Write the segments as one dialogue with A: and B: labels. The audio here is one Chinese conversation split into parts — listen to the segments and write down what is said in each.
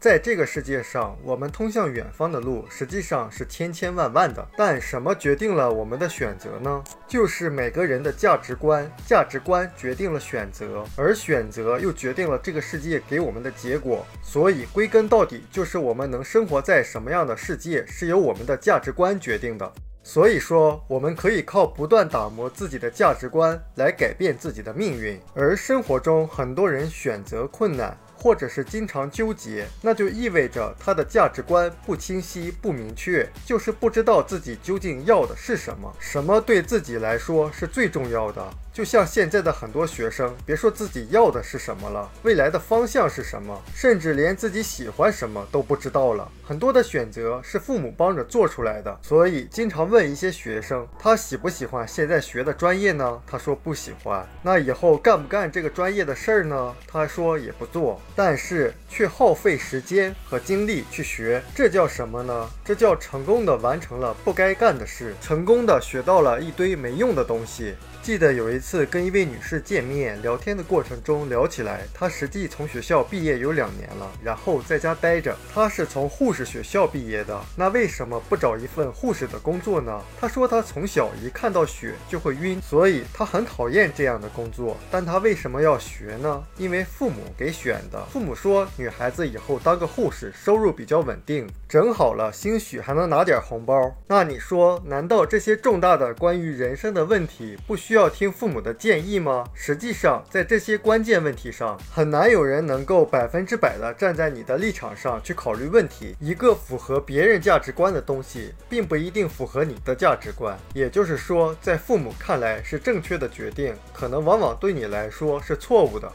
A: 在这个世界上，我们通向远方的路实际上是千千万万的，但什么决定了我们的选择呢？就是每个人的价值观，价值观决定了选择，而选择又决定了这个世界给我们的结果。所以归根到底，就是我们能生活在什么样的世界，是由我们的价值观决定的。所以说，我们可以靠不断打磨自己的价值观来改变自己的命运。而生活中很多人选择困难。或者是经常纠结，那就意味着他的价值观不清晰、不明确，就是不知道自己究竟要的是什么，什么对自己来说是最重要的。就像现在的很多学生，别说自己要的是什么了，未来的方向是什么，甚至连自己喜欢什么都不知道了。很多的选择是父母帮着做出来的，所以经常问一些学生，他喜不喜欢现在学的专业呢？他说不喜欢。那以后干不干这个专业的事儿呢？他说也不做，但是却耗费时间和精力去学，这叫什么呢？这叫成功的完成了不该干的事，成功的学到了一堆没用的东西。记得有一次次跟一位女士见面聊天的过程中聊起来，她实际从学校毕业有两年了，然后在家待着。她是从护士学校毕业的，那为什么不找一份护士的工作呢？她说她从小一看到血就会晕，所以她很讨厌这样的工作。但她为什么要学呢？因为父母给选的。父母说女孩子以后当个护士，收入比较稳定，整好了兴许还能拿点红包。那你说，难道这些重大的关于人生的问题不需？要听父母的建议吗？实际上，在这些关键问题上，很难有人能够百分之百的站在你的立场上去考虑问题。一个符合别人价值观的东西，并不一定符合你的价值观。也就是说，在父母看来是正确的决定，可能往往对你来说是错误的，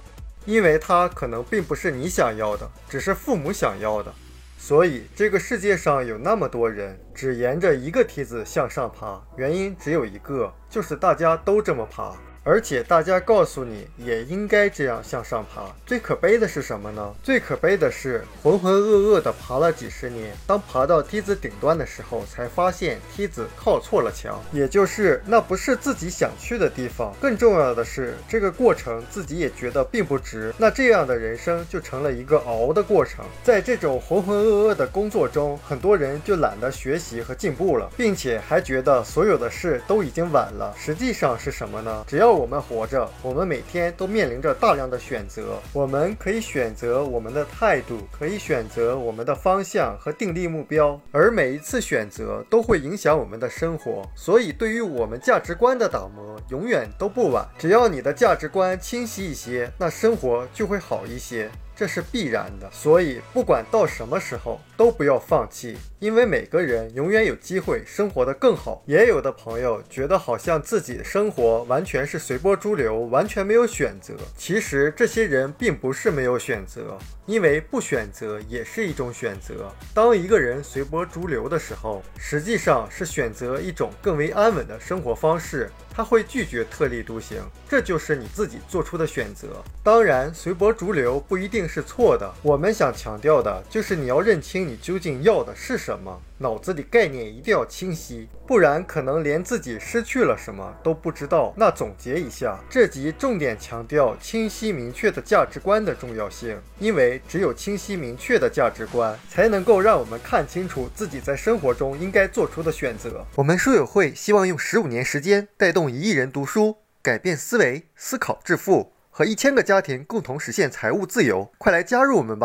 A: 因为它可能并不是你想要的，只是父母想要的。所以，这个世界上有那么多人只沿着一个梯子向上爬，原因只有一个，就是大家都这么爬。而且大家告诉你也应该这样向上爬。最可悲的是什么呢？最可悲的是浑浑噩噩地爬了几十年，当爬到梯子顶端的时候，才发现梯子靠错了墙，也就是那不是自己想去的地方。更重要的是，这个过程自己也觉得并不值。那这样的人生就成了一个熬的过程。在这种浑浑噩噩的工作中，很多人就懒得学习和进步了，并且还觉得所有的事都已经晚了。实际上是什么呢？只要我们活着，我们每天都面临着大量的选择。我们可以选择我们的态度，可以选择我们的方向和定立目标，而每一次选择都会影响我们的生活。所以，对于我们价值观的打磨，永远都不晚。只要你的价值观清晰一些，那生活就会好一些。这是必然的，所以不管到什么时候都不要放弃，因为每个人永远有机会生活得更好。也有的朋友觉得好像自己的生活完全是随波逐流，完全没有选择。其实这些人并不是没有选择，因为不选择也是一种选择。当一个人随波逐流的时候，实际上是选择一种更为安稳的生活方式。他会拒绝特立独行，这就是你自己做出的选择。当然，随波逐流不一定是错的。我们想强调的就是你要认清你究竟要的是什么。脑子里概念一定要清晰，不然可能连自己失去了什么都不知道。那总结一下，这集重点强调清晰明确的价值观的重要性，因为只有清晰明确的价值观，才能够让我们看清楚自己在生活中应该做出的选择。我们书友会希望用十五年时间带动一亿人读书，改变思维，思考致富，和一千个家庭共同实现财务自由。快来加入我们吧！